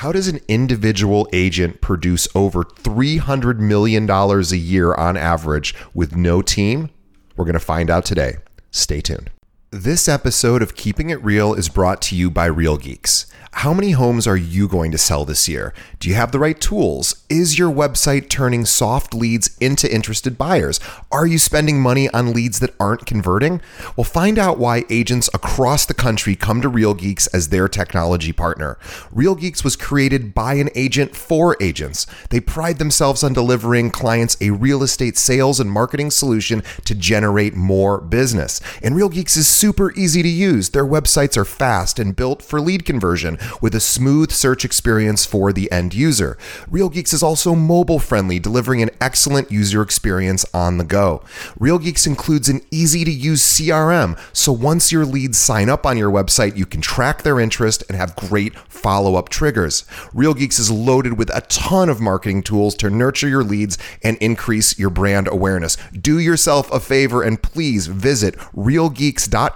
How does an individual agent produce over $300 million a year on average with no team? We're going to find out today. Stay tuned. This episode of Keeping It Real is brought to you by Real Geeks. How many homes are you going to sell this year? Do you have the right tools? Is your website turning soft leads into interested buyers? Are you spending money on leads that aren't converting? Well, find out why agents across the country come to Real Geeks as their technology partner. Real Geeks was created by an agent for agents. They pride themselves on delivering clients a real estate sales and marketing solution to generate more business. And Real Geeks is super easy to use. Their websites are fast and built for lead conversion with a smooth search experience for the end user. Real Geeks is also mobile friendly, delivering an excellent user experience on the go. Real Geeks includes an easy to use CRM, so once your leads sign up on your website, you can track their interest and have great follow up triggers. Real Geeks is loaded with a ton of marketing tools to nurture your leads and increase your brand awareness. Do yourself a favor and please visit realgeeks.com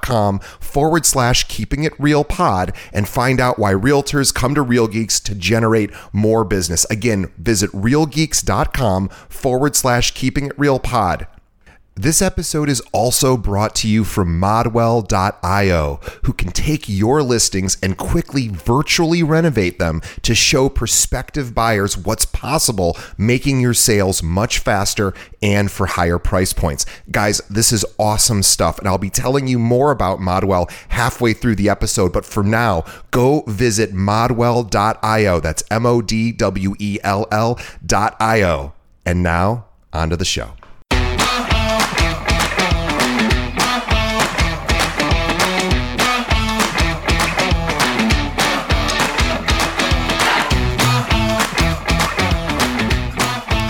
forward slash keeping it real pod and find out why realtors come to Real Geeks to generate more business. Again, visit realgeeks.com forward slash keeping it real pod. This episode is also brought to you from Modwell.io, who can take your listings and quickly virtually renovate them to show prospective buyers what's possible, making your sales much faster and for higher price points. Guys, this is awesome stuff, and I'll be telling you more about Modwell halfway through the episode. But for now, go visit Modwell.io. That's M O D W E L L.io. And now, on to the show.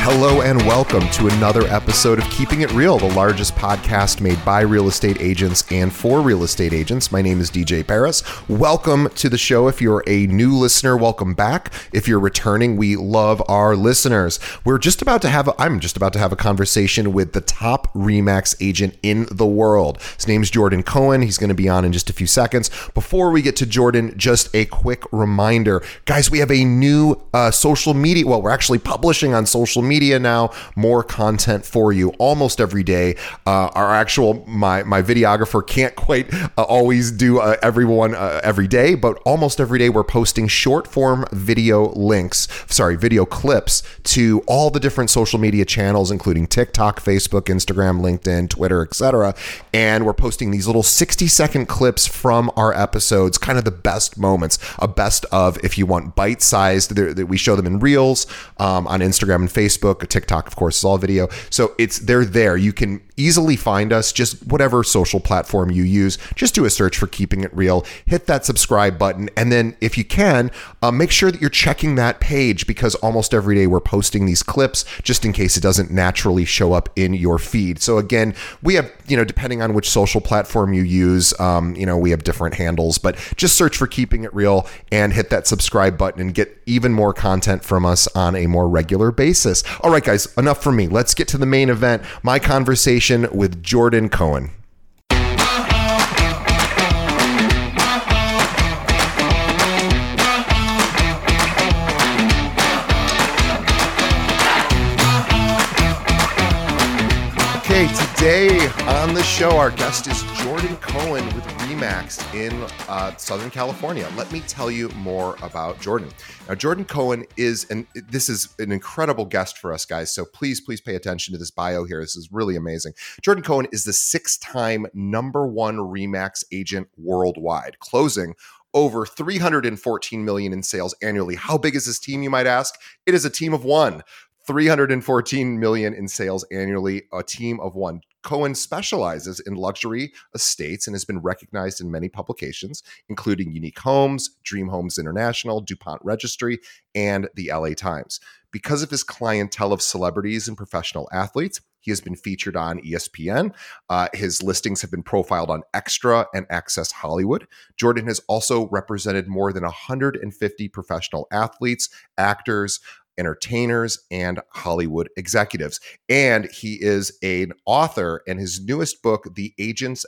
Hello and welcome to another episode of Keeping It Real, the largest podcast made by real estate agents and for real estate agents. My name is DJ Paris. Welcome to the show. If you're a new listener, welcome back. If you're returning, we love our listeners. We're just about to have, a, I'm just about to have a conversation with the top REMAX agent in the world. His name's Jordan Cohen. He's going to be on in just a few seconds. Before we get to Jordan, just a quick reminder. Guys, we have a new uh, social media, well, we're actually publishing on social media media now, more content for you almost every day. Uh, our actual my my videographer can't quite uh, always do uh, everyone uh, every day, but almost every day we're posting short form video links, sorry, video clips to all the different social media channels, including TikTok, Facebook, Instagram, LinkedIn, Twitter, etc. And we're posting these little 60 second clips from our episodes, kind of the best moments, a best of, if you want, bite sized. that We show them in reels um, on Instagram and Facebook. Facebook, TikTok, of course, is all video. So it's they're there. You can easily find us just whatever social platform you use. Just do a search for Keeping It Real. Hit that subscribe button, and then if you can, uh, make sure that you're checking that page because almost every day we're posting these clips just in case it doesn't naturally show up in your feed. So again, we have you know depending on which social platform you use, um, you know we have different handles, but just search for Keeping It Real and hit that subscribe button and get even more content from us on a more regular basis. All right, guys, enough from me. Let's get to the main event. My conversation with Jordan Cohen. Today on the show, our guest is Jordan Cohen with Remax in uh, Southern California. Let me tell you more about Jordan. Now, Jordan Cohen is, and this is an incredible guest for us, guys. So please, please pay attention to this bio here. This is really amazing. Jordan Cohen is the six time number one Remax agent worldwide, closing over 314 million in sales annually. How big is this team, you might ask? It is a team of one. 314 million in sales annually, a team of one. Cohen specializes in luxury estates and has been recognized in many publications, including Unique Homes, Dream Homes International, DuPont Registry, and the LA Times. Because of his clientele of celebrities and professional athletes, he has been featured on ESPN. Uh, his listings have been profiled on Extra and Access Hollywood. Jordan has also represented more than 150 professional athletes, actors, entertainers and Hollywood executives. And he is an author, and his newest book, The Agents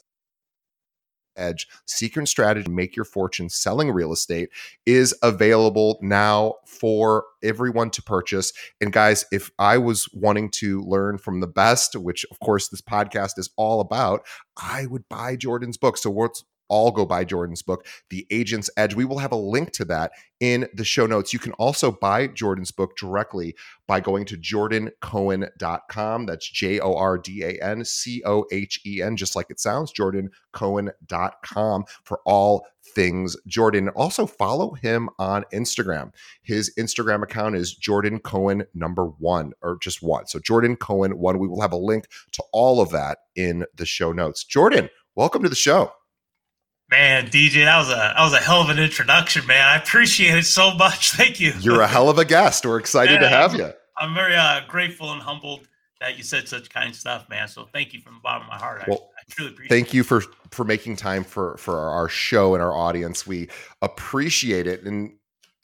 Edge Secret Strategy Make Your Fortune Selling Real Estate is available now for everyone to purchase. And guys, if I was wanting to learn from the best, which of course this podcast is all about, I would buy Jordan's book. So what's all go buy Jordan's book, The Agent's Edge. We will have a link to that in the show notes. You can also buy Jordan's book directly by going to jordancohen.com. That's J O R D A N C O H E N, just like it sounds, jordancohen.com for all things Jordan. Also, follow him on Instagram. His Instagram account is Jordan Cohen number one, or just one. So, Jordan Cohen one. We will have a link to all of that in the show notes. Jordan, welcome to the show. Man, DJ, that was a that was a hell of an introduction, man. I appreciate it so much. Thank you. You're a hell of a guest. We're excited yeah, to have you. I'm very uh, grateful and humbled that you said such kind stuff, man. So thank you from the bottom of my heart. Well, I, I truly appreciate. Thank it. you for for making time for for our show and our audience. We appreciate it, and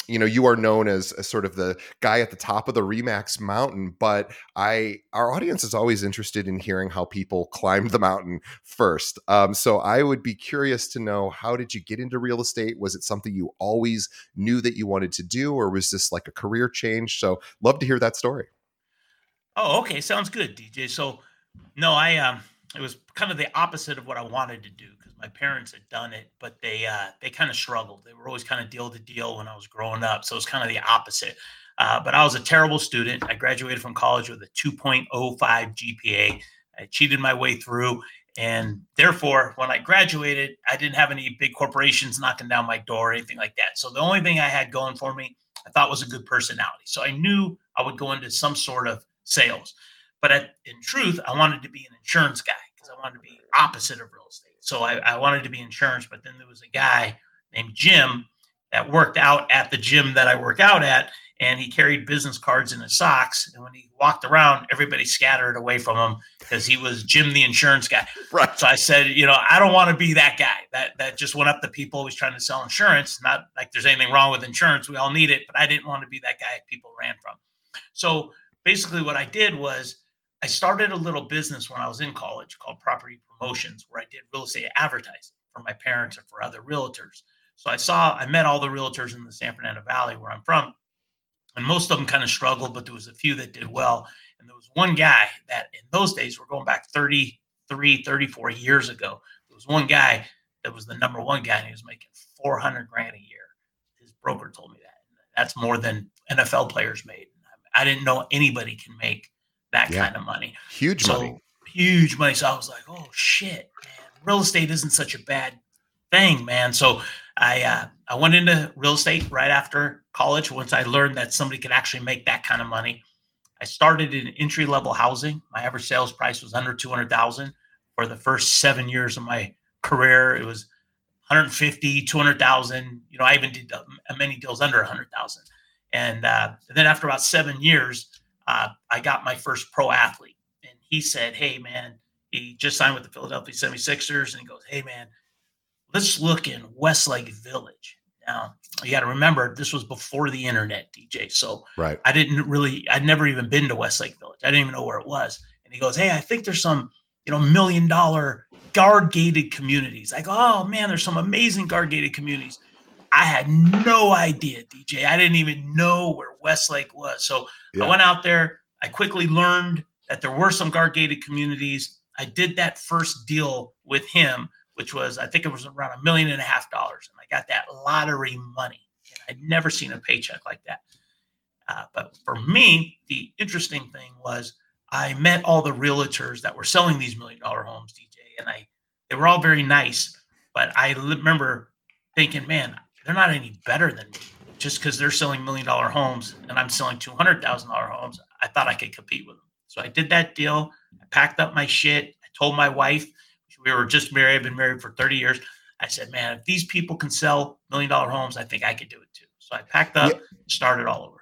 you know you are known as, as sort of the guy at the top of the remax mountain but i our audience is always interested in hearing how people climbed the mountain first. Um, so i would be curious to know how did you get into real estate? Was it something you always knew that you wanted to do or was this like a career change? So love to hear that story. Oh okay sounds good dj so no i um it was kind of the opposite of what i wanted to do my parents had done it, but they uh, they kind of struggled. They were always kind of deal to deal when I was growing up, so it was kind of the opposite. Uh, but I was a terrible student. I graduated from college with a 2.05 GPA. I cheated my way through, and therefore, when I graduated, I didn't have any big corporations knocking down my door or anything like that. So the only thing I had going for me, I thought was a good personality. So I knew I would go into some sort of sales. But in truth, I wanted to be an insurance guy because I wanted to be opposite of real estate. So I, I wanted to be insurance, but then there was a guy named Jim that worked out at the gym that I work out at, and he carried business cards in his socks. And when he walked around, everybody scattered away from him because he was Jim the insurance guy. Right. So I said, you know, I don't want to be that guy that that just went up to people always trying to sell insurance. Not like there's anything wrong with insurance. We all need it, but I didn't want to be that guy people ran from. So basically what I did was I started a little business when I was in college called Property Promotions, where I did real estate advertising for my parents and for other realtors. So I saw, I met all the realtors in the San Fernando Valley where I'm from, and most of them kind of struggled, but there was a few that did well. And there was one guy that in those days, we're going back 33, 34 years ago. There was one guy that was the number one guy, and he was making 400 grand a year. His broker told me that. That's more than NFL players made. I didn't know anybody can make that yeah. kind of money. Huge so, money. Huge money. So I was like, oh shit, man. Real estate isn't such a bad thing, man. So I uh, I went into real estate right after college once I learned that somebody could actually make that kind of money. I started in entry level housing. My average sales price was under 200,000 for the first 7 years of my career. It was 150, 200,000. You know, I even did uh, many deals under 100,000. And, uh, and then after about 7 years, uh, I got my first pro athlete. And he said, Hey, man, he just signed with the Philadelphia 76ers. And he goes, Hey, man, let's look in Westlake Village. Now, you got to remember, this was before the internet, DJ. So right. I didn't really, I'd never even been to Westlake Village. I didn't even know where it was. And he goes, Hey, I think there's some, you know, million dollar guard gated communities. I go, Oh, man, there's some amazing guard gated communities. I had no idea, DJ. I didn't even know where Westlake was. So yeah. I went out there. I quickly learned that there were some guard gated communities. I did that first deal with him, which was, I think it was around a million and a half dollars. And I got that lottery money. I'd never seen a paycheck like that. Uh, but for me, the interesting thing was I met all the realtors that were selling these million dollar homes, DJ, and I they were all very nice. But I remember thinking, man, they're not any better than me just because they're selling million dollar homes and I'm selling two hundred thousand dollar homes. I thought I could compete with them, so I did that deal. I packed up my shit. I told my wife we were just married. I've been married for thirty years. I said, man, if these people can sell million dollar homes, I think I could do it too. So I packed up, yeah. started all over.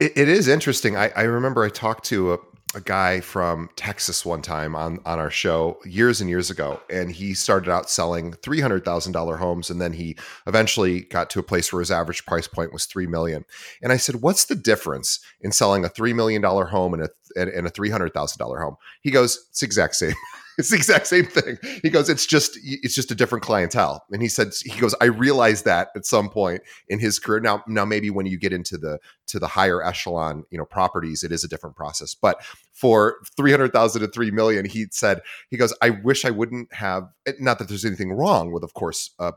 it, it is interesting. I, I remember I talked to a a guy from Texas one time on on our show years and years ago, and he started out selling three hundred thousand dollar homes, and then he eventually got to a place where his average price point was three million. And I said, "What's the difference in selling a three million dollar home and a and a three hundred thousand dollar home?" He goes, "It's exact same." It's the exact same thing. He goes, it's just it's just a different clientele. And he said he goes, I realized that at some point in his career. Now now maybe when you get into the to the higher echelon, you know, properties, it is a different process. But for 300,000 to 3 million, he said he goes, I wish I wouldn't have not that there's anything wrong with of course uh,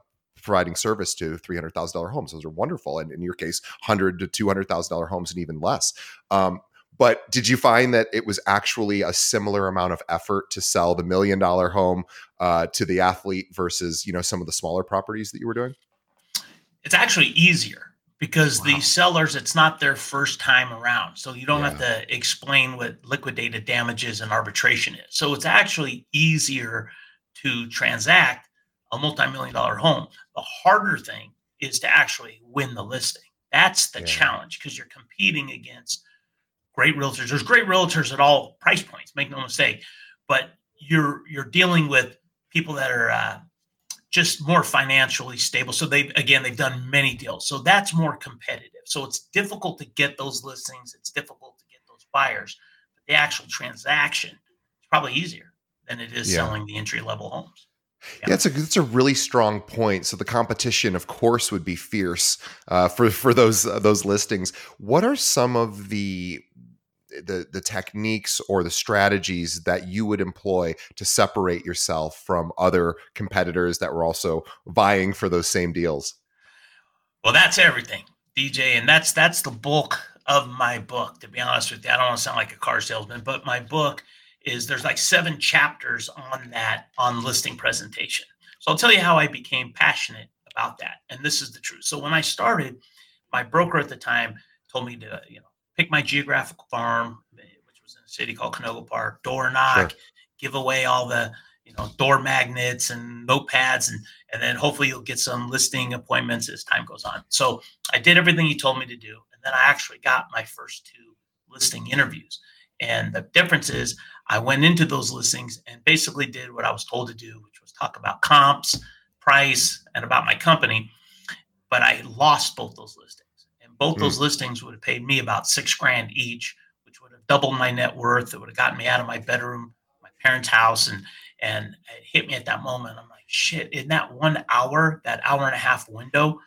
providing service to three hundred thousand dollar homes. Those are wonderful, and in your case, hundred to two hundred thousand dollar homes, and even less. Um, but did you find that it was actually a similar amount of effort to sell the million dollar home uh, to the athlete versus you know some of the smaller properties that you were doing? It's actually easier because wow. the sellers it's not their first time around so you don't yeah. have to explain what liquidated damages and arbitration is so it's actually easier to transact a multi-million dollar home the harder thing is to actually win the listing that's the yeah. challenge because you're competing against great realtors. There's great realtors at all price points, make no mistake, but you're you're dealing with people that are uh, just more financially stable. So they again they've done many deals, so that's more competitive. So it's difficult to get those listings. It's difficult to get those buyers. But the actual transaction is probably easier than it is yeah. selling the entry level homes. Yeah, it's a it's a really strong point. So the competition, of course, would be fierce uh, for for those uh, those listings. What are some of the the the techniques or the strategies that you would employ to separate yourself from other competitors that were also vying for those same deals? Well, that's everything, DJ, and that's that's the bulk of my book. To be honest with you, I don't want to sound like a car salesman, but my book is there's like seven chapters on that on listing presentation. So I'll tell you how I became passionate about that, and this is the truth. So when I started, my broker at the time told me to you know pick my geographical farm, eh, which was in a city called Canoga Park, door knock, sure. give away all the you know door magnets and notepads, and and then hopefully you'll get some listing appointments as time goes on. So I did everything he told me to do, and then I actually got my first two listing interviews. And the difference is I went into those listings and basically did what I was told to do, which was talk about comps, price, and about my company. But I lost both those listings both mm. those listings would have paid me about six grand each, which would have doubled my net worth. It would have gotten me out of my bedroom, my parents' house, and and it hit me at that moment. I'm like, shit, in that one hour, that hour and a half window,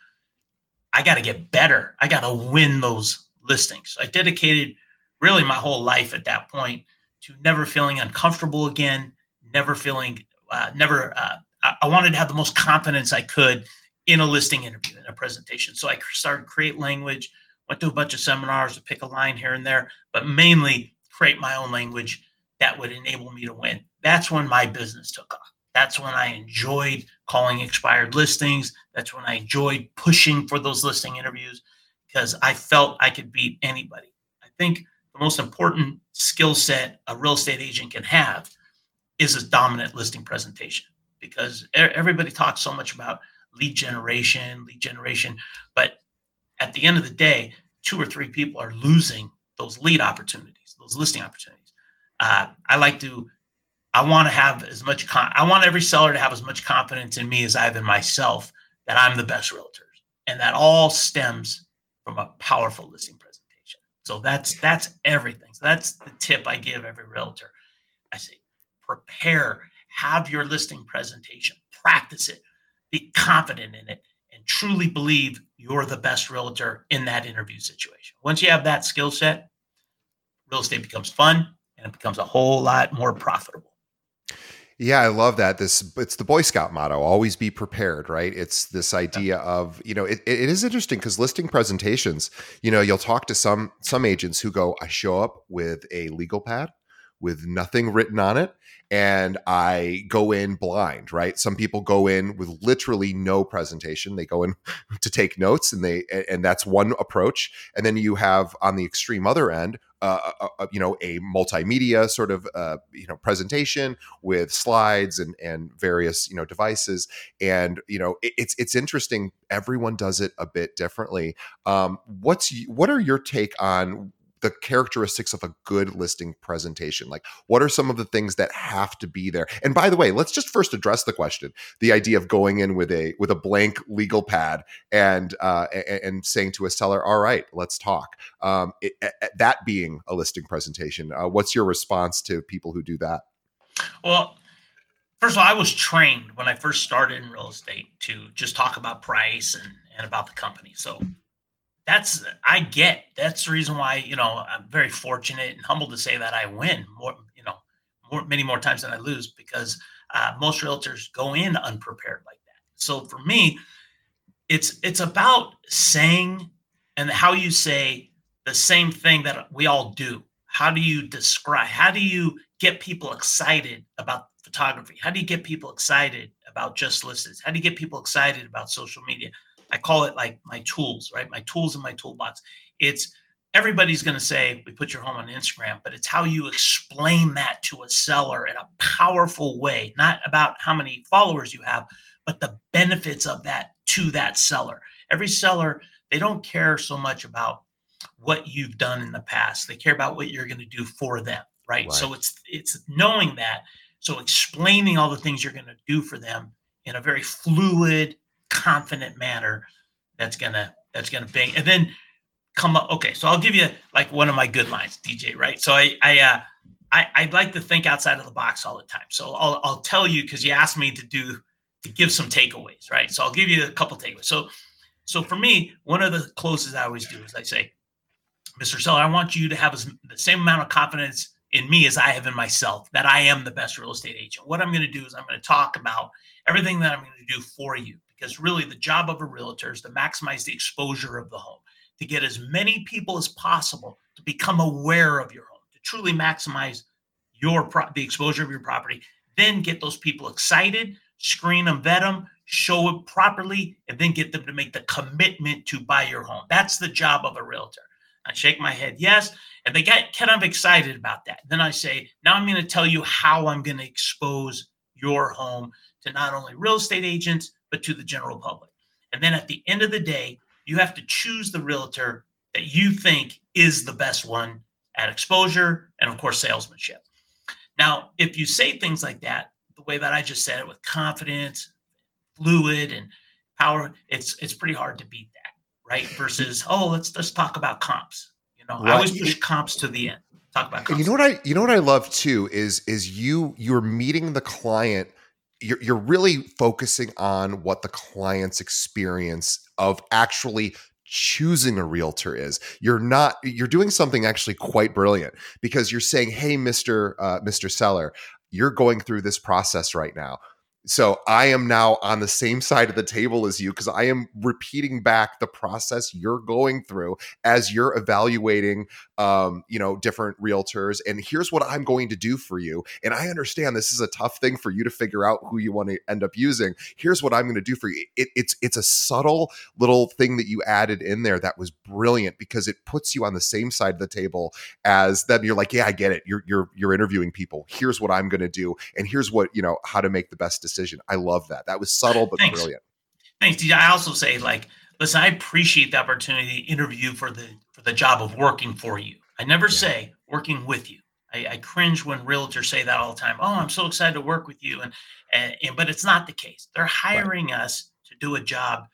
I got to get better. I got to win those listings. So I dedicated really my whole life at that point to never feeling uncomfortable again, never feeling, uh, never. Uh, I, I wanted to have the most confidence I could in a listing interview, in a presentation. So I started create language, went to a bunch of seminars to pick a line here and there, but mainly create my own language that would enable me to win. That's when my business took off. That's when I enjoyed calling expired listings. That's when I enjoyed pushing for those listing interviews because I felt I could beat anybody. I think the most important skill set a real estate agent can have is a dominant listing presentation because everybody talks so much about lead generation, lead generation. But at the end of the day, two or three people are losing those lead opportunities, those listing opportunities. Uh, I like to, I want to have as much, con- I want every seller to have as much confidence in me as I have in myself that I'm the best realtor. And that all stems from a powerful listing presentation. So that's that's everything. So that's the tip I give every realtor. I say, prepare, have your listing presentation, practice it, be confident in it, and truly believe you're the best realtor in that interview situation. Once you have that skill set, real estate becomes fun and it becomes a whole lot more profitable. Yeah, I love that. This it's the Boy Scout motto: always be prepared. Right? It's this idea of you know it, it is interesting because listing presentations, you know, you'll talk to some some agents who go, I show up with a legal pad with nothing written on it and I go in blind, right? Some people go in with literally no presentation. They go in to take notes and they and that's one approach. And then you have on the extreme other end uh, uh, uh, you know a multimedia sort of uh, you know presentation with slides and and various you know devices and you know it, it's it's interesting everyone does it a bit differently um, what's what are your take on the characteristics of a good listing presentation like what are some of the things that have to be there? And by the way let's just first address the question the idea of going in with a with a blank legal pad and uh, and saying to a seller all right let's talk. Um, it, that being a listing presentation uh, what's your response to people who do that? Well first of all, I was trained when I first started in real estate to just talk about price and, and about the company. So that's I get that's the reason why you know I'm very fortunate and humbled to say that I win more you know more many more times than I lose because uh, most realtors go in unprepared like that. So for me, it's it's about saying and how you say the same thing that we all do. How do you describe? How do you get people excited about photography? How do you get people excited about just listings? How do you get people excited about social media? I call it like my tools, right? My tools in my toolbox. It's everybody's going to say we put your home on Instagram, but it's how you explain that to a seller in a powerful way, not about how many followers you have, but the benefits of that to that seller. Every seller, they don't care so much about what you've done in the past. They care about what you're going to do for them, right? right? So it's it's knowing that. So explaining all the things you're going to do for them in a very fluid, confident manner that's gonna that's gonna bang and then come up okay so i'll give you like one of my good lines dj right? So i i uh i i like to think outside of the box all the time. So i'll i'll tell you because you asked me to do to give some takeaways right? So i'll give you a couple takeaways. So so for me one of the closes i always do is i say mr seller i want you to have the same amount of confidence in me as i have in myself that i am the best real estate agent. What i'm going to do is i'm going to talk about everything that i'm going to do for you because really the job of a realtor is to maximize the exposure of the home, to get as many people as possible to become aware of your home, to truly maximize your pro- the exposure of your property, then get those people excited, screen them, vet them, show it properly, and then get them to make the commitment to buy your home. That's the job of a realtor. I shake my head, yes. And they get kind of excited about that. Then I say, now I'm going to tell you how I'm going to expose your home to not only real estate agents, but to the general public. And then at the end of the day, you have to choose the realtor that you think is the best one at exposure and, of course, salesmanship. Now, if you say things like that, the way that I just said it with confidence, fluid, and power, it's it's pretty hard to beat that, right? Versus, oh, let's let's talk about comps. You know, right. I always push comps to the end. Talk about comps. You know what I you know what I love too is is you you're meeting the client you're, you're really focusing on what the client's experience of actually choosing a realtor is. You're not you're doing something actually quite brilliant because you're saying hey mr uh, mr seller you're going through this process right now so I am now on the same side of the table as you because I am repeating back the process you're going through as you're evaluating, um, you know, different realtors. And here's what I'm going to do for you. And I understand this is a tough thing for you to figure out who you want to end up using. Here's what I'm going to do for you. It, it's it's a subtle little thing that you added in there that was brilliant because it puts you on the same side of the table as them. You're like, yeah, I get it. You're you're you're interviewing people. Here's what I'm going to do, and here's what you know how to make the best decision decision. I love that. That was subtle but Thanks. brilliant. Thanks, DJ. I also say like, listen, I appreciate the opportunity to interview for the for the job of working for you. I never yeah. say working with you. I, I, cringe when realtors say that all the time. Oh, I'm so excited to work with you, and and, and but it's not the case. They're hiring right. us to do a job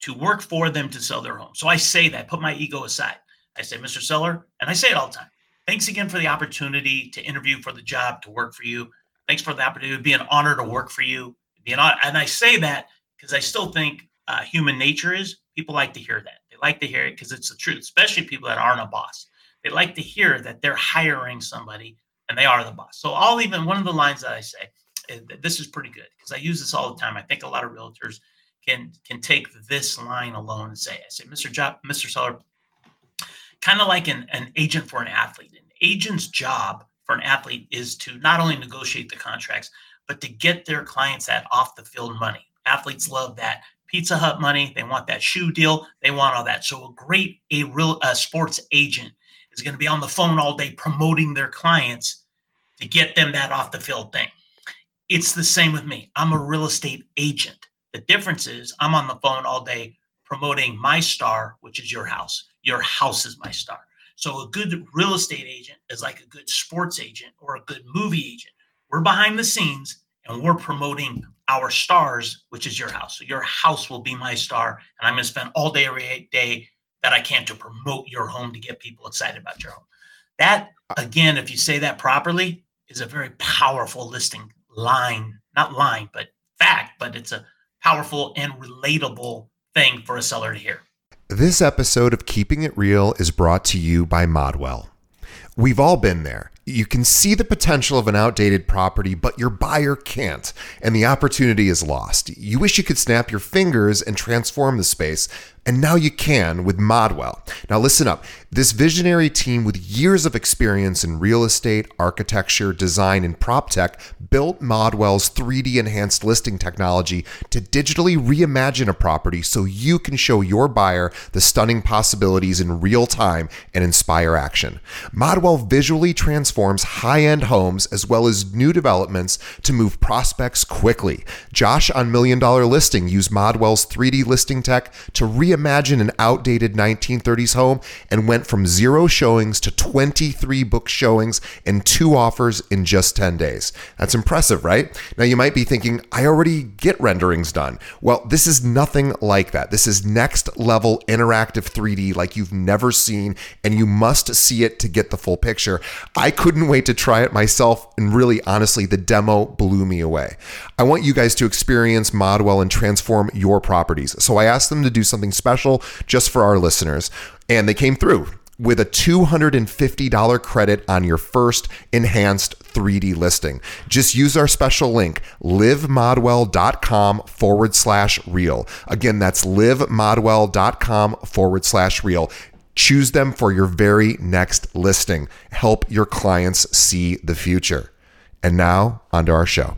to work for them to sell their home. So I say that, put my ego aside. I say, Mr. Seller, and I say it all the time. Thanks again for the opportunity to interview for the job to work for you. Thanks for the opportunity. It would be an honor to work for you. It'd Be an honor. And I say that because I still think uh, human nature is people like to hear that. They like to hear it because it's the truth, especially people that aren't a boss. They like to hear that they're hiring somebody and they are the boss. So I'll even one of the lines that I say, this is pretty good because I use this all the time. I think a lot of realtors can can take this line alone and say, I say, Mr. Job, Mr. Seller, kind of like an, an agent for an athlete. An agent's job for an athlete is to not only negotiate the contracts, but to get their clients that off the field money. Athletes love that Pizza Hut money. They want that shoe deal. They want all that. So a great a real a sports agent is going to be on the phone all day promoting their clients to get them that off the field thing. It's the same with me. I'm a real estate agent. The difference is I'm on the phone all day promoting my star, which is your house. Your house is my star. So a good real estate agent is like a good sports agent or a good movie agent. We're behind the scenes and we're promoting our stars, which is your house. So your house will be my star, and I'm going to spend all day every day that I can to promote your home to get people excited about your home. That again, if you say that properly, is a very powerful listing line not line, but fact, but it's a powerful and relatable thing for a seller to hear. This episode of Keeping It Real is brought to you by Modwell. We've all been there. You can see the potential of an outdated property, but your buyer can't, and the opportunity is lost. You wish you could snap your fingers and transform the space, and now you can with Modwell. Now, listen up. This visionary team with years of experience in real estate, architecture, design, and prop tech built Modwell's 3D enhanced listing technology to digitally reimagine a property so you can show your buyer the stunning possibilities in real time and inspire action. Modwell visually transforms high end homes as well as new developments to move prospects quickly. Josh on Million Dollar Listing used Modwell's 3D listing tech to reimagine an outdated 1930s home and went from zero showings to 23 book showings and two offers in just 10 days. That's impressive, right? Now you might be thinking, I already get renderings done. Well, this is nothing like that. This is next level interactive 3D like you've never seen, and you must see it to get the full picture. I couldn't wait to try it myself, and really, honestly, the demo blew me away. I want you guys to experience Modwell and transform your properties. So I asked them to do something special just for our listeners, and they came through with a $250 credit on your first enhanced 3D listing. Just use our special link, livemodwell.com forward slash real. Again, that's livemodwell.com forward slash real. Choose them for your very next listing. Help your clients see the future. And now, onto our show.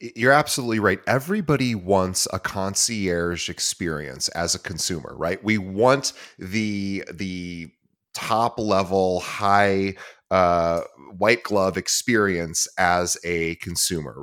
You're absolutely right. Everybody wants a concierge experience as a consumer, right? We want the the top level, high uh, white glove experience as a consumer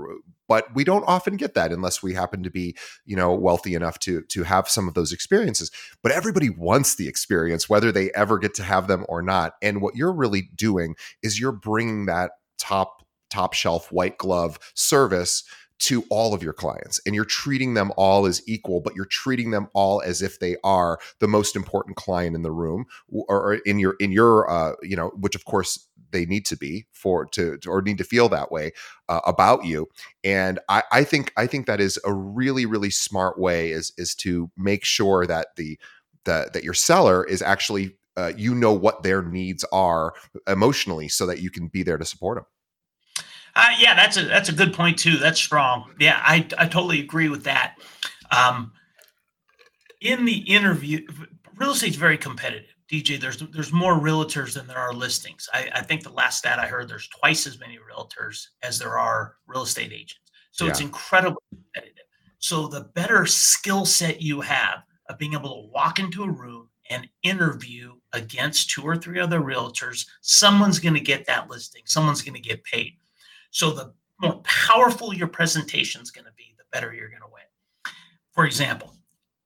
but we don't often get that unless we happen to be you know wealthy enough to to have some of those experiences but everybody wants the experience whether they ever get to have them or not and what you're really doing is you're bringing that top top shelf white glove service to all of your clients and you're treating them all as equal but you're treating them all as if they are the most important client in the room or in your in your uh, you know which of course they need to be for to, to or need to feel that way uh, about you. And I, I think i think that is a really really smart way is is to make sure that the that that your seller is actually uh, you know what their needs are emotionally so that you can be there to support them uh, yeah, that's a that's a good point too. That's strong. Yeah, I I totally agree with that. Um, in the interview, real estate's very competitive. DJ, there's there's more realtors than there are listings. I, I think the last stat I heard, there's twice as many realtors as there are real estate agents. So yeah. it's incredibly competitive. So the better skill set you have of being able to walk into a room and interview against two or three other realtors, someone's going to get that listing. Someone's going to get paid. So the more powerful your presentation is going to be, the better you're going to win. For example,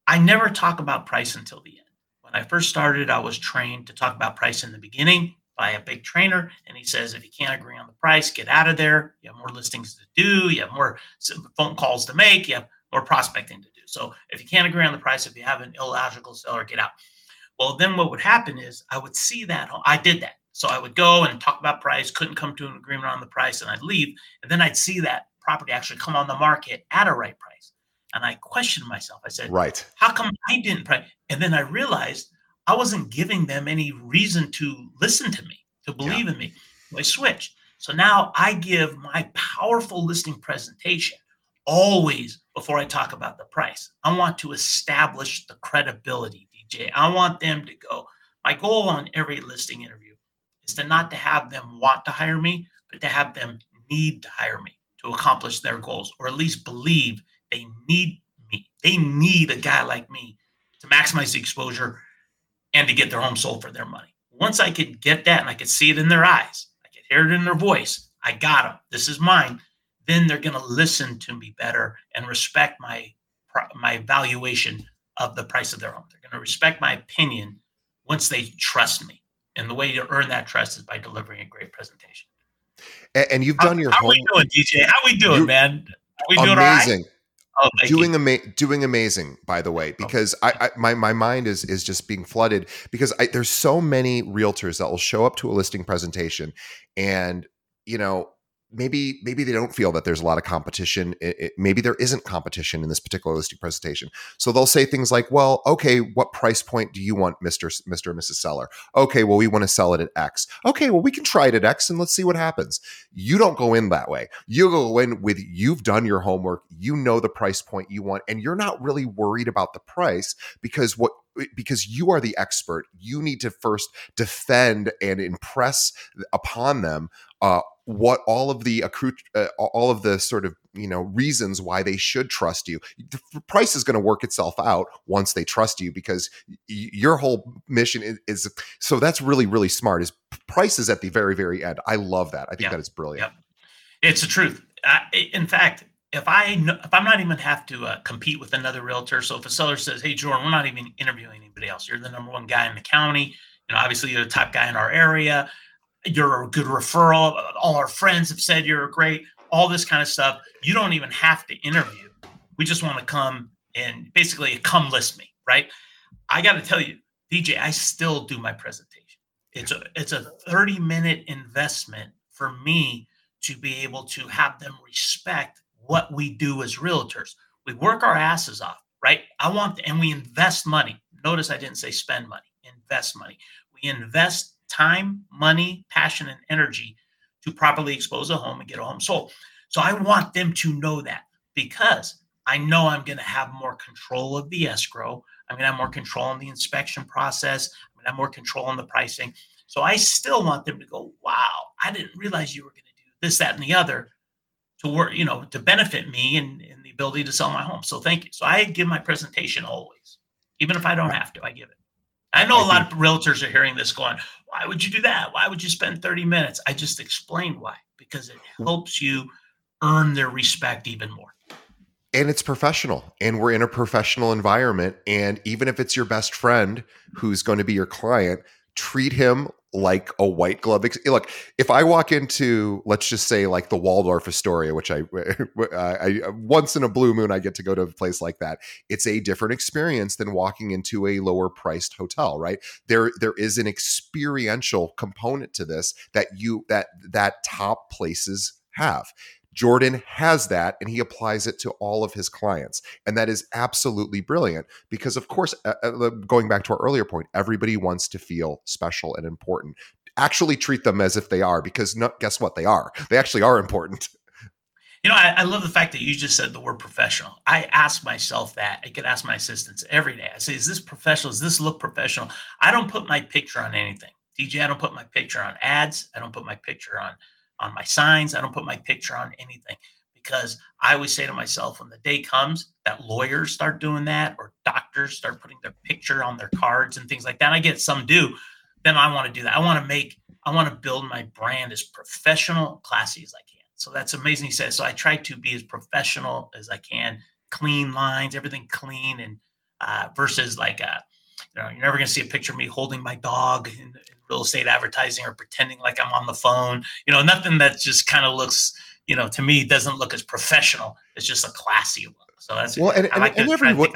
I never talk about price until the end. When I first started, I was trained to talk about price in the beginning by a big trainer. And he says, if you can't agree on the price, get out of there. You have more listings to do, you have more phone calls to make, you have more prospecting to do. So if you can't agree on the price, if you have an illogical seller, get out. Well, then what would happen is I would see that. I did that. So I would go and talk about price, couldn't come to an agreement on the price, and I'd leave. And then I'd see that property actually come on the market at a right price. And I questioned myself. I said, Right. How come I didn't price? And then I realized I wasn't giving them any reason to listen to me, to believe yeah. in me. I switched. So now I give my powerful listing presentation always before I talk about the price. I want to establish the credibility, DJ. I want them to go. My goal on every listing interview is to not to have them want to hire me, but to have them need to hire me to accomplish their goals, or at least believe they need me. They need a guy like me to maximize the exposure and to get their home sold for their money. Once I could get that and I could see it in their eyes, I could hear it in their voice, I got them. This is mine. Then they're going to listen to me better and respect my my valuation of the price of their home. They're going to respect my opinion once they trust me. And the way to earn that trust is by delivering a great presentation. And, and you've done how, your how home. we doing, DJ? How we doing, man? Are we doing amazing. Oh, doing ama- doing amazing, by the way, oh, because oh. I, I, my my mind is is just being flooded because I, there's so many realtors that will show up to a listing presentation, and you know maybe maybe they don't feel that there's a lot of competition it, it, maybe there isn't competition in this particular listing presentation. So they'll say things like well okay what price point do you want mr mr and mrs seller? Okay well we want to sell it at x. Okay well we can try it at x and let's see what happens. You don't go in that way. You go in with you've done your homework you know the price point you want and you're not really worried about the price because what because you are the expert. You need to first defend and impress upon them uh, what all of the accrued, uh, all of the sort of you know reasons why they should trust you. The price is going to work itself out once they trust you because y- your whole mission is, is, so that's really really smart. Is prices at the very very end. I love that. I think that is brilliant. It's the truth. I, in fact, if I if I'm not even have to uh, compete with another realtor, so if a seller says, "Hey, Jordan, we're not even interviewing anybody else. You're the number one guy in the county. You know, obviously you're the top guy in our area you're a good referral. All our friends have said you're great. All this kind of stuff. You don't even have to interview. We just want to come and basically come list me, right? I got to tell you, DJ, I still do my presentation. It's a it's a 30 minute investment for me to be able to have them respect what we do as realtors. We work our asses off, right? I want and we invest money. Notice I didn't say spend money, invest money. We invest time, money, passion, and energy to properly expose a home and get a home sold. So I want them to know that because I know I'm going to have more control of the escrow. I'm going to have more control on the inspection process. I'm going to have more control on the pricing. So I still want them to go, wow, I didn't realize you were going to do this, that, and the other to work, you know, to benefit me and, and the ability to sell my home. So thank you. So I give my presentation always, even if I don't have to, I give it. I know a lot of realtors are hearing this going, why would you do that? Why would you spend 30 minutes? I just explained why, because it hmm. helps you earn their respect even more. And it's professional, and we're in a professional environment. And even if it's your best friend who's going to be your client, treat him like a white glove. Look, if I walk into, let's just say, like the Waldorf Astoria, which I, I, once in a blue moon, I get to go to a place like that. It's a different experience than walking into a lower priced hotel, right? There, there is an experiential component to this that you that that top places have. Jordan has that and he applies it to all of his clients. And that is absolutely brilliant because, of course, uh, uh going back to our earlier point, everybody wants to feel special and important. Actually, treat them as if they are because no, guess what? They are. They actually are important. You know, I, I, love the fact that you just said the word professional. I ask myself that. I could ask my assistants every day. I say, is this professional? Does this look professional? I don't put my picture on anything. DJ, I don't put my picture on ads. I don't put my picture on on my signs. I don't put my picture on anything because I always say to myself, when the day comes that lawyers start doing that or doctors start putting their picture on their cards and things like that, I get some do, then I want to do that. I want to make, I want to build my brand as professional, classy as I can. So that's amazing. He says, so I try to be as professional as I can, clean lines, everything clean and uh, versus like, uh, you know, you're never going to see a picture of me holding my dog in, in, real estate advertising or pretending like I'm on the phone. You know, nothing that just kind of looks, you know, to me doesn't look as professional. It's just a classy look. So that's well, and, I like and, and everyone,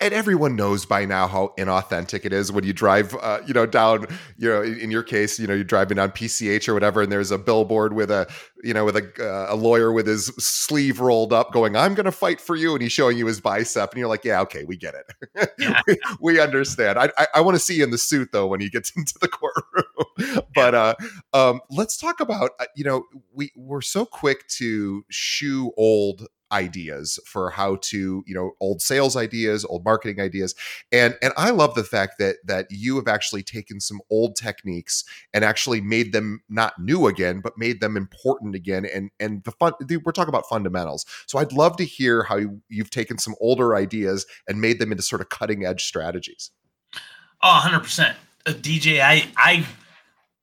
and everyone knows by now how inauthentic it is when you drive uh, you know down you know in your case you know you're driving down pch or whatever and there's a billboard with a you know with a, uh, a lawyer with his sleeve rolled up going i'm going to fight for you and he's showing you his bicep and you're like yeah okay we get it. Yeah. we, we, understand. I, I, I want to see you in the suit though when he gets into the courtroom. But uh um let's talk about uh, you know we we're so quick to shoe old ideas for how to you know old sales ideas old marketing ideas. And and i love the fact that that you have actually taken some old techniques and actually made them not new again but made them important again. And and the fun we're talking about fundamentals. So i'd love to hear how you, you've taken some older ideas and made them into sort of cutting edge strategies. Oh 100% uh, dj i i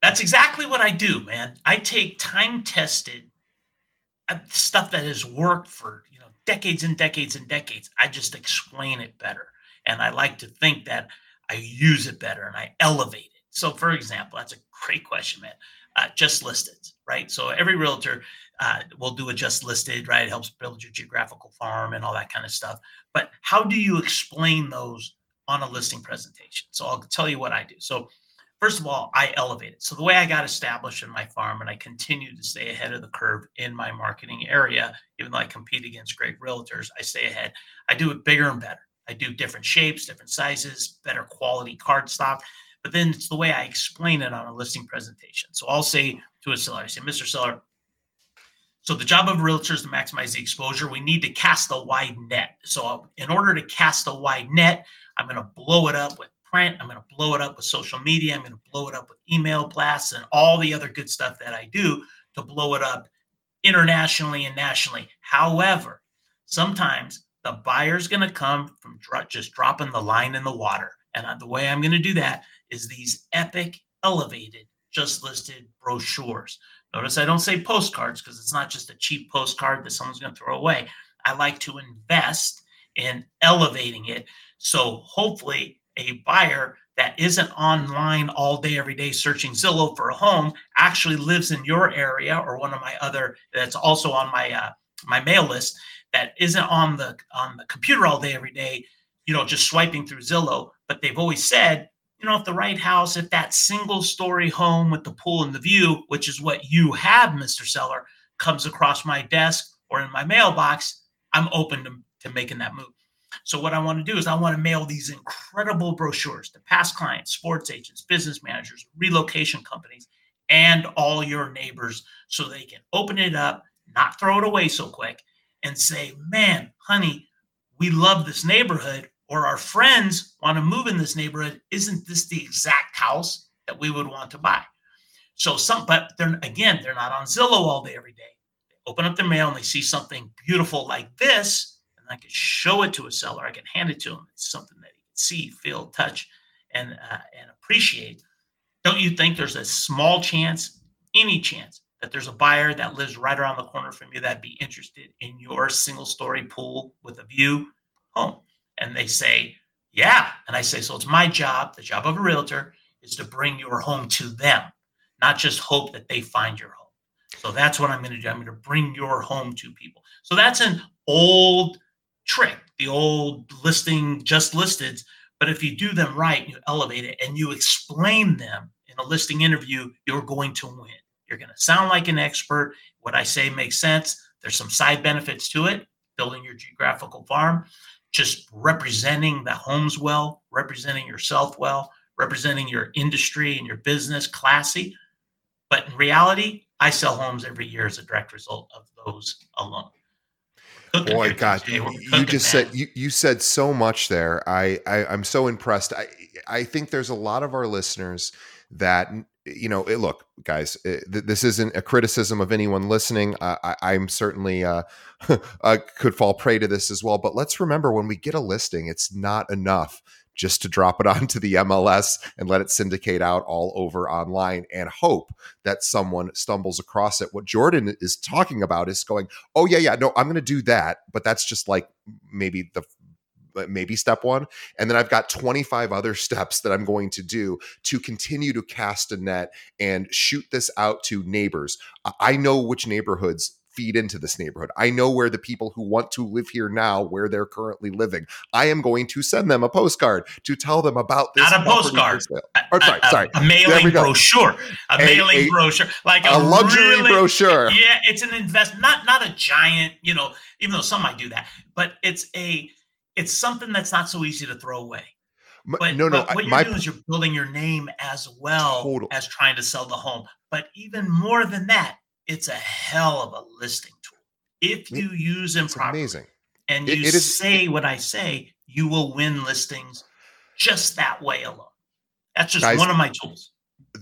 that's exactly what i do man. I take time tested stuff that has worked for you know decades and decades and decades i just explain it better. And i like to think that i use it better and i elevate it. So for example that's a great question man. Uh, just listed right? So every realtor uh, will do a just listed right? It helps build your geographical farm and all that kind of stuff. But how do you explain those on a listing presentation? So i'll tell you what i do. So first of all, I elevate it. So the way I got established in my farm and I continue to stay ahead of the curve in my marketing area, even though I compete against great realtors, I stay ahead. I do it bigger and better. I do different shapes, different sizes, better quality card stock. But then it's the way I explain it on a listing presentation. So I'll say to a seller, I say, Mr. Seller, so the job of a realtor is to maximize the exposure. We need to cast a wide net. So in order to cast a wide net, I'm going to blow it up with print. I'm going to blow it up with social media. I'm going to blow it up with email blasts and all the other good stuff that I do to blow it up internationally and nationally. However, sometimes the buyer's going to come from just dropping the line in the water. And the way I'm going to do that is these epic, elevated, just listed brochures. Notice I don't say postcards because it's not just a cheap postcard that someone's going to throw away. I like to invest in elevating it. So hopefully, a buyer that isn't online all day, every day searching Zillow for a home actually lives in your area or one of my other that's also on my uh, my mail list that isn't on the on the computer all day, every day, you know, just swiping through Zillow. But they've always said, you know, if the right house, if that single story home with the pool and the view, which is what you have, Mr. Seller, comes across my desk or in my mailbox, I'm open to, to making that move. So what I want to do is I want to mail these incredible brochures to past clients, sports agents, business managers, relocation companies, and all your neighbors so they can open it up, not throw it away so quick, and say, man, honey, we love this neighborhood or our friends want to move in this neighborhood, isn't this the exact house that we would want to buy? So some, but they're again, they're not on Zillow all day every day. They open up their mail and they see something beautiful like this, I can show it to a seller. I can hand it to him. It's something that he can see, feel, touch, and uh, and appreciate. Don't you think there's a small chance, any chance, that there's a buyer that lives right around the corner from you that'd be interested in your single story pool with a view home? And they say, yeah. And I say, so it's my job, the job of a realtor, is to bring your home to them, not just hope that they find your home. So that's what I'm going to do. I'm going to bring your home to people. So that's an old trick, the old listing just listed. But if you do them right, you elevate it and you explain them in a listing interview, you're going to win. You're going to sound like an expert. What I say makes sense. There's some side benefits to it, building your geographical farm just representing the homes well, representing yourself well, representing your industry and your business classy. But in reality, I sell homes every year as a direct result of those alone. Boy, God, you, you just said you, you said so much there. I, I I'm so impressed. I I think there's a lot of our listeners that you know, it, look, guys, it, th- this isn't a criticism of anyone listening. Uh, I, am certainly uh, uh, could fall prey to this as well. But let's remember when we get a listing, it's not enough just to drop it onto the MLS and let it syndicate out all over online and hope that someone stumbles across it. What Jordan is talking about is going, oh, yeah, yeah, no, I'm going to do that. But that's just like maybe the uh, maybe step one. And then I've got 25 other steps that I'm going to do to continue to cast a net and shoot this out to neighbors. I know which neighborhoods feed into this neighborhood. I know where the people who want to live here now, where they're currently living. I am going to send them a postcard to tell them about this. Not a postcard. Or, sorry, a, sorry. A mailing brochure. A, a mailing a, brochure. Like a, a luxury really, brochure. Yeah, it's an invest not not a giant, you know, even though some might do that, but it's a it's something that's not so easy to throw away. But, no, no. But what you're my, doing is you're building your name as well total. as trying to sell the home. But even more than that, it's a hell of a listing tool. If you use them properly amazing. and you it, it is, say what I say, you will win listings just that way alone. That's just guys, one of my tools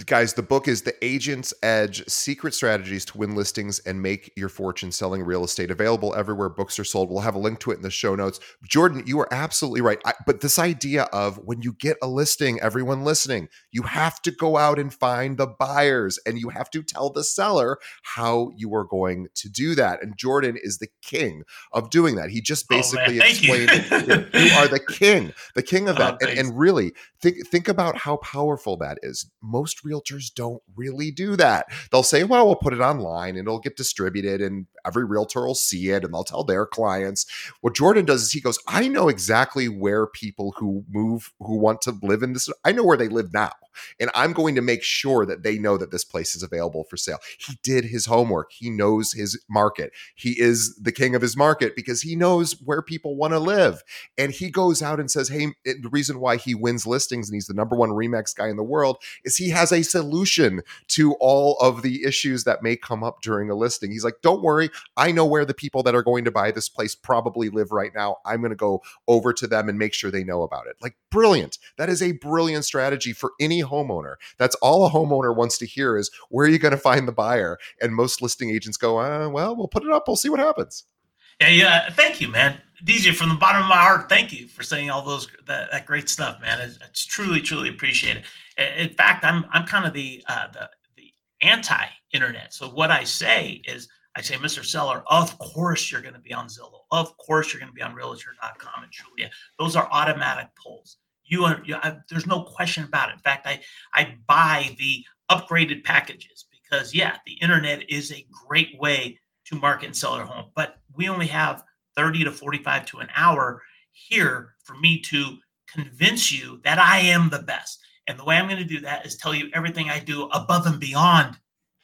guys, the book is The Agent's Edge Secret Strategies to Win Listings and Make Your Fortune Selling Real Estate. Available everywhere books are sold. We'll have a link to it in the show notes. Jordan, you are absolutely right. I, but this idea of when you get a listing, everyone listening, you have to go out and find the buyers and you have to tell the seller how you are going to do that. And Jordan is the king of doing that. He just oh, basically oh, explained you. you. are the king, the king of oh, that. Oh, and, and really, think think about how powerful that is. Most realtors don't really do that. They'll say, well, we'll put it online and it'll get distributed and every realtor will see it and they'll tell their clients. What Jordan does is he goes, I know exactly where people who move, who want to live in this, I know where they live now. And I'm going to make sure that they know that this place is available for sale. He did his homework. He knows his market. He is the king of his market because he knows where people want to live. And he goes out and says, Hey, the reason why he wins listings and he's the number one RE/MAX guy in the world is he has a solution to all of the issues that may come up during a listing. He's like, Don't worry. I know where the people that are going to buy this place probably live right now. I'm going to go over to them and make sure they know about it. Like, brilliant. That is a brilliant strategy for any homeowner. That's all a homeowner wants to hear is where are you going to find the buyer? And most listing agents go, uh, well, we'll put it up. We'll see what happens. Yeah, yeah. Thank you, man. DJ, from the bottom of my heart, thank you for saying all those that, that great stuff, man. It's, it's, truly, truly appreciated. In fact, I'm I'm kind of the uh, the the anti-internet. So what I say is, I say, Mr. Seller, of course you're going to be on Zillow. Of course you're going to be on Realtor.com and Trulia. Those are automatic pulls. You, are, you I, there's no question about it. In fact, I I buy the upgraded packages because yeah, the internet is a great way to market and sell your home, but we only have 30 to 45 to an hour here for me to convince you that I am the best. And the way I'm going to do that is tell you everything I do above and beyond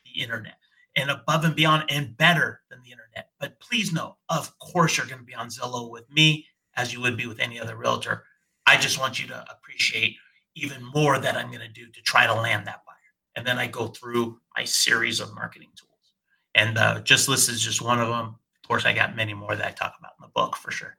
the internet and above and beyond and better than the internet. But please know, of course, you're going to be on Zillow with me as you would be with any other realtor. I just want you to appreciate even more that I'm going to do to try to land that buyer. And then I go through my series of marketing tools. And uh, just list is just one of them. Of course, I got many more that I talk about in the book for sure.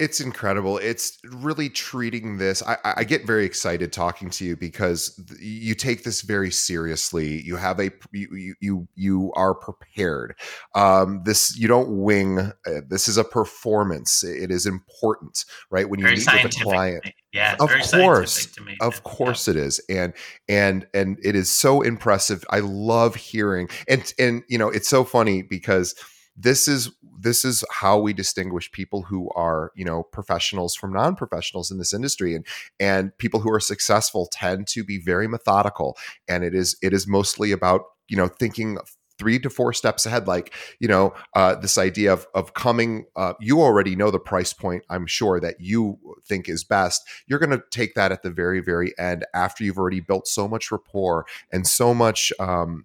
It's incredible. It's really treating this. I, I, get very excited talking to you because you take this very seriously. You have a you you you are prepared. Um, this you don't wing. Uh, this is a performance. It is important, right? When you very meet with a client, yeah, of course, of course yeah. it is, and and and it is so impressive. I love hearing and and you know it's so funny because this is this is how we distinguish people who are you know professionals from non-professionals in this industry. And and people who are successful tend to be very methodical. And it is it is mostly about you know thinking three to four steps ahead. Like you know uh, this idea of of coming uh, you already know the price point i'm sure that you think is best. You're going to take that at the very very end after you've already built so much rapport and so much um,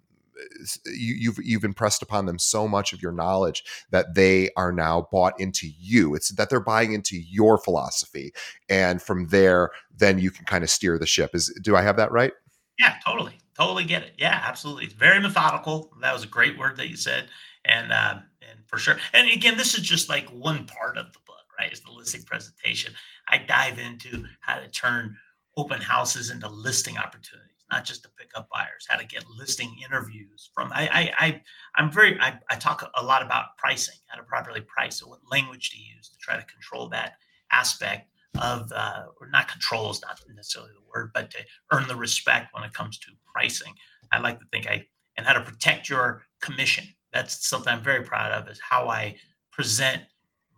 you, you've you've impressed upon them so much of your knowledge that they are now bought into you. It's that they're buying into your philosophy, and from there, then you can kind of steer the ship. Is do I have that right? Yeah, totally, totally get it. Yeah, absolutely. It's very methodical. That was a great word that you said, and uh, and for sure. And again, this is just like one part of the book, right? Is the listing presentation. I dive into how to turn open houses into listing opportunities not just to pick up buyers, how to get listing interviews from. I, I, I I'm very, I, I talk a lot about pricing, how to properly price, so what language to use to try to control that aspect of, uh, or not control is not necessarily the word, but to earn the respect when it comes to pricing. I like to think I, and how to protect your commission. That's something I'm very proud of is how I present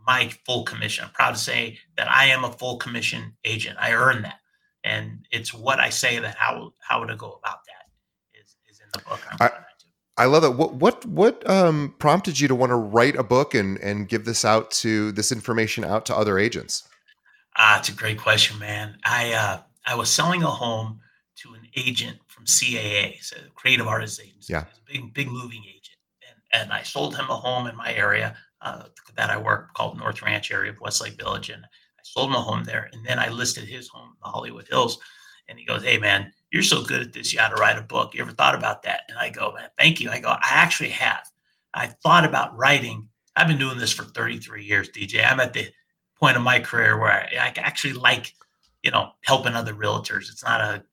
my full commission. I'm proud to say that I am a full commission agent. I earn that and it's what I say that how how to go about that is is in the book. I, I love it. What what what um, prompted you to want to write a book and and give this out to this information out to other agents? Ah, it's a great question, man. I uh, I was selling a home to an agent from CAA, so Creative Artists Agency. Yeah, a big big moving agent, and and I sold him a home in my area uh, that I work called North Ranch area of Westlake Village, and I sold my home there, and then I listed his home in the Hollywood Hills. And he goes, "Hey man, you're so good at this. You ought to write a book. You ever thought about that?" And I go, "Man, thank you." I go, "I actually have. I thought about writing. I've been doing this for 33 years, DJ. I'm at the point of my career where I, I actually like, you know, helping other realtors. It's not a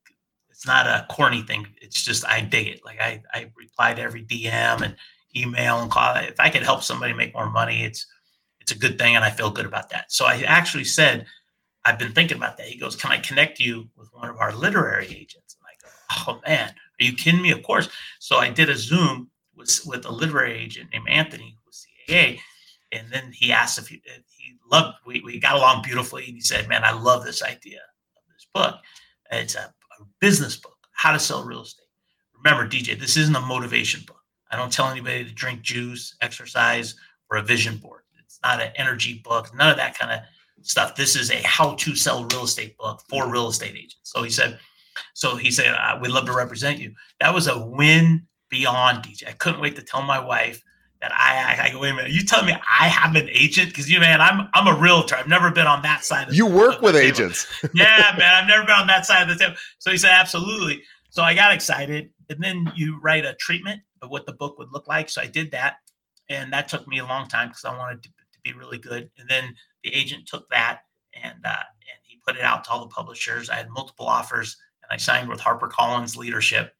it's not a corny thing. It's just I dig it. Like I I reply to every DM and email and call. If I can help somebody make more money, it's it's a good thing and I feel good about that. So I actually said, I've been thinking about that. He goes, Can I connect you with one of our literary agents? And I go, Oh man, are you kidding me? Of course. So I did a Zoom with, with a literary agent named Anthony who was CAA. And then he asked if he, he loved, we, we got along beautifully. And he said, Man, I love this idea of this book. It's a, a business book, how to sell real estate. Remember, DJ, this isn't a motivation book. I don't tell anybody to drink juice, exercise, or a vision board not an energy book, none of that kind of stuff. This is a how to sell real estate book for real estate agents. So he said, So he said, "We'd love to represent you." That was a win beyond DJ. I couldn't wait to tell my wife that I, I, I go, wait a minute, you tell me I have an agent? Because you man, I'm I'm a realtor. I've never been on that side of You work with agents. yeah, man, I've never been on that side of the table. So he said, absolutely. So I got excited. And then you write a treatment of what the book would look like. So I did that. And that took me a long time because I wanted to, to, be really good. And then the agent took that and uh, and he put it out to all the publishers. I had multiple offers and I signed with HarperCollins leadership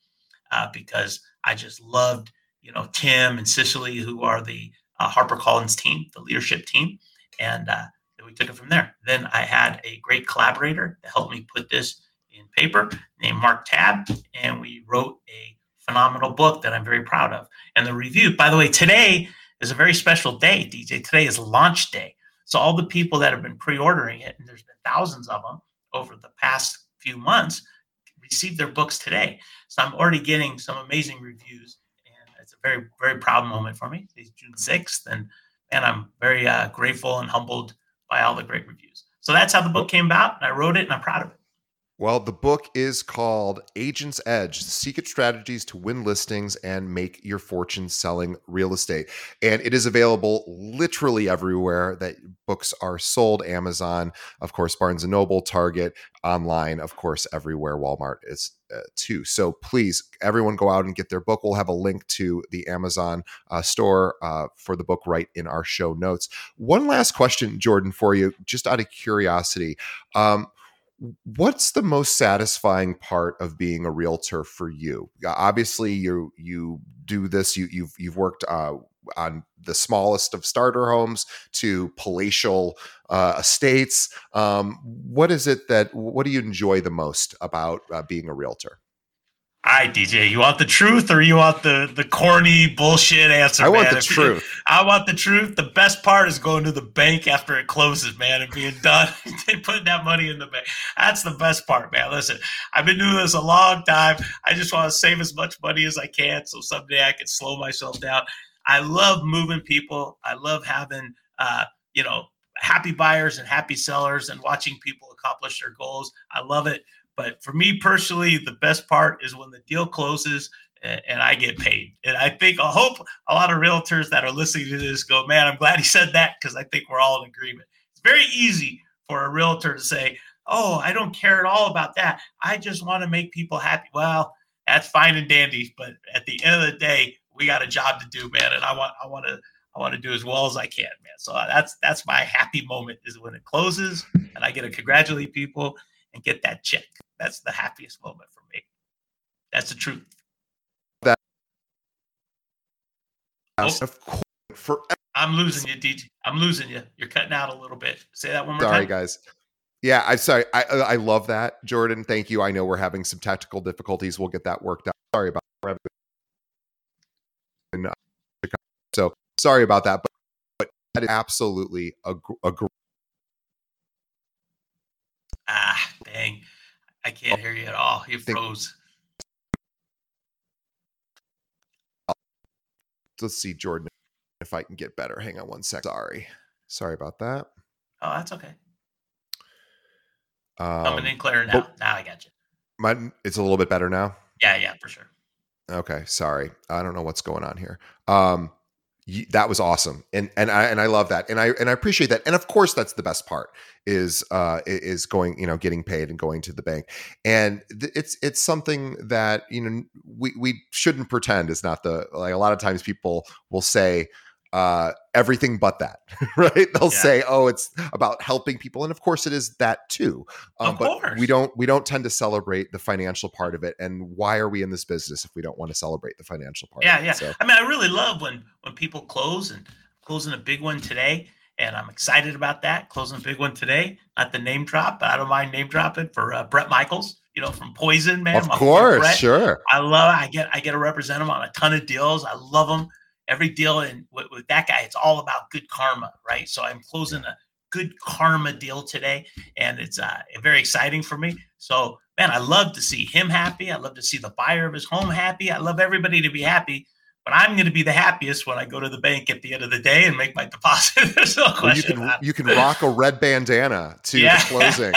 uh, because I just loved you know, Tim and Sicily, who are the uh, HarperCollins team, the leadership team. And uh, we took it from there. Then I had a great collaborator that helped me put this in paper named Mark Tabb. And we wrote a phenomenal book that I'm very proud of. And the review, by the way, today is a very special day, DJ. Today is launch day. So all the people that have been pre-ordering it, and there's been thousands of them over the past few months, received their books today. So I'm already getting some amazing reviews and it's a very, very proud moment for me. It's June 6th. And man, I'm very uh, grateful and humbled by all the great reviews. So that's how the book came about. And I wrote it and I'm proud of it. Well, the book is called Agent's Edge Secret Strategies to Win Listings and Make Your Fortune Selling Real Estate. And it is available literally everywhere that books are sold Amazon, of course, Barnes and Noble, Target, online, of course, everywhere. Walmart is uh, too. So please, everyone go out and get their book. We'll have a link to the Amazon uh, store uh, for the book right in our show notes. One last question, Jordan, for you, just out of curiosity. Um, what's the most satisfying part of being a realtor for you? Obviously you you do this you you've you've worked uh, on the smallest of starter homes to palatial uh, estates. Um, what is it that what do you enjoy the most about uh, being a realtor all right, DJ, you want the truth or you want the the corny bullshit answer? I man? want the if truth. You, I want the truth. The best part is going to the bank after it closes, man, and being done and putting that money in the bank. That's the best part, man. Listen, I've been doing this a long time. I just want to save as much money as I can so someday I can slow myself down. I love moving people. I love having, uh, you know, happy buyers and happy sellers and watching people accomplish their goals. I love it. But for me personally, the best part is when the deal closes and, and I get paid. And I think, I hope a lot of realtors that are listening to this go, man, I'm glad he said that because I think we're all in agreement. It's very easy for a realtor to say, oh, I don't care at all about that. I just want to make people happy. Well, that's fine and dandy, but at the end of the day, we got a job to do, man, and I want I want to I want to do as well as I can, man. So uh, that's that's my happy moment is when it closes and I get to congratulate people and get that check. That's the happiest moment for me. That's the truth. That oh. for I'm losing you, DJ. I'm losing you. You're cutting out a little bit. Say that one more sorry, time. Sorry, guys. Yeah, I'm sorry. I I love that, Jordan. Thank you. I know we're having some technical difficulties. We'll get that worked out. Sorry about that. So sorry about that, but, but that is absolutely a, a Ah, dang. I can't hear you at all. You froze. Let's see, Jordan, if I can get better. Hang on one sec. Sorry. Sorry about that. Oh, that's okay. Um, Coming in clear now. Oh, now I got you. My, it's a little bit better now. Yeah, yeah, for sure. Okay, sorry. I don't know what's going on here. Um, that was awesome. And and I and I love that. And I and I appreciate that. And of course that's the best part is uh is going you know getting paid and going to the bank. And th- it's it's something that you know we we shouldn't pretend is not the like a lot of times people will say uh, everything but that, right? They'll yeah. say, "Oh, it's about helping people," and of course, it is that too. Um, but we don't we don't tend to celebrate the financial part of it. And why are we in this business if we don't want to celebrate the financial part? Yeah, yeah. So. I mean, I really love when when people close and closing a big one today, and I'm excited about that. Closing a big one today, not the name drop, but I don't mind name dropping for uh, Bret Michaels. You know, from Poison, man. Of course, sure. I love. I get. I get to represent him on a ton of deals. I love him every deal and with, with, that guy, it's all about good karma, right? So I'm closing a good karma deal today, and it's uh, very exciting for me. So man, I love to see him happy. I love to see the buyer of his home happy. I love everybody to be happy. But I'm going to be the happiest when I go to the bank at the end of the day and make my deposit. There's no question. Well, you can you can rock a red bandana to yeah. the closing.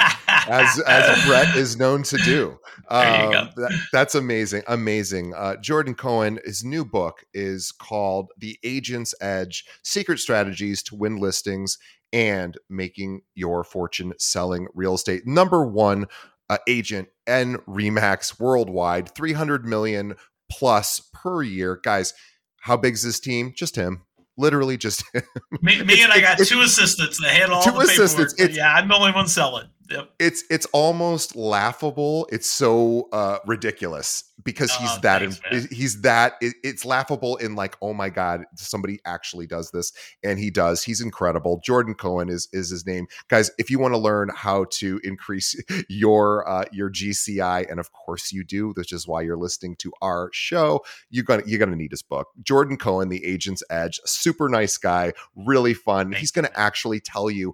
as as Bret is known to do. Um, that, that's amazing, amazing. Uh, Jordan Cohen, his new book is called "The Agent's Edge: Secret Strategies to Win Listings and Making Your Fortune Selling Real Estate." Number one uh, agent and RE/MAX worldwide, three hundred million plus per year, guys. How big is this team? Just him literally just me, me and I got two assistants that handle all two the assistants. It's, yeah, I'm the only one selling. Yep. It's it's almost laughable. It's so uh, ridiculous because he's oh, that thanks, he's that it, it's laughable in like oh my god somebody actually does this and he does. He's incredible. Jordan Cohen is is his name. Guys, if you want to learn how to increase your uh, your GCI and of course you do, which is why you're listening to our show, you're gonna you're gonna need his book. Jordan Cohen, The Agent's Edge, super nice guy, really fun. Thanks, he's gonna actually tell you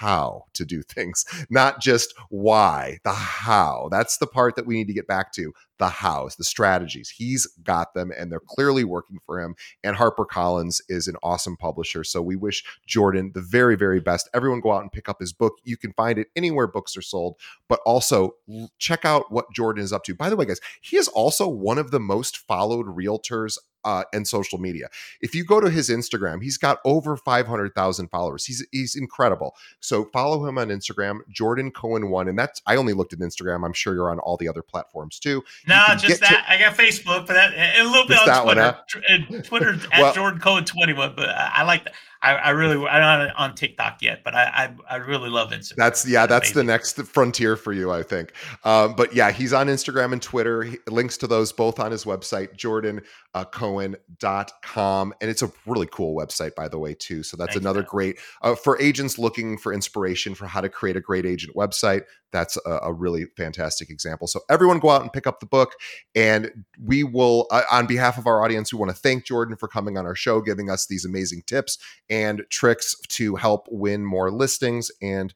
how to do things, not just why, the how. That's the part that we need to get back to the hows, the strategies. He's got them and they're clearly working for him. And HarperCollins is an awesome publisher. So we wish Jordan the very, very best. Everyone go out and pick up his book. You can find it anywhere books are sold, but also check out what Jordan is up to. By the way, guys, he is also one of the most followed realtors uh, and social media. If you go to his Instagram, he's got over 500,000 followers. He's he's incredible. So follow him on Instagram, Jordan Cohen one, and that's I only looked at Instagram. I'm sure you're on all the other platforms too. No, just that. To, I got Facebook, but that a little bit on Twitter. One, huh? Twitter at well, Jordan Cohen 21, but I, I like that. I, I, really I'm not on TikTok yet, but I I, I really love Instagram. That's yeah, that's the next frontier for you, I think. Um, but yeah, he's on Instagram and Twitter. He, links to those both on his website, jordancohen.com. And it's a really cool website, by the way, too. So that's Thanks, another man. great uh, for agents looking for inspiration for how to create a great agent website that's a, a, really fantastic example. So everyone go out and pick up the book, and we will, uh, on behalf of our audience, we want to thank Jordan for coming on our show, giving us these amazing tips and tricks to help win more listings and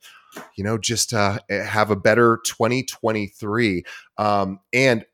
you know just uh, have a better 2023 um, and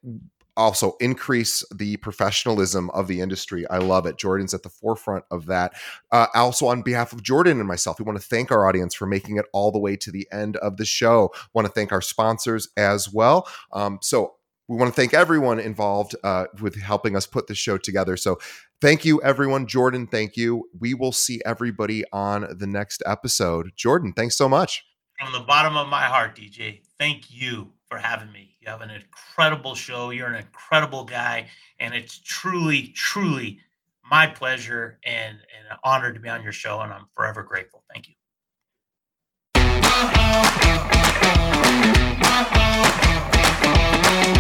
also increase the professionalism of the industry. I love it. Jordan's at the forefront of that. Uh, also, on behalf of Jordan and myself, we want to thank our audience for making it all the way to the end of the show. Want to thank our sponsors as well. Um, so we want to thank everyone involved uh, with helping us put this show together. So thank you, everyone. Jordan, thank you. We will see everybody on the next episode. Jordan, thanks so much. From the bottom of my heart, DJ, thank you for having me. You have an incredible show. You're an incredible guy. And it's truly, truly my pleasure and, and an honor to be on your show. And I'm forever grateful. Thank you.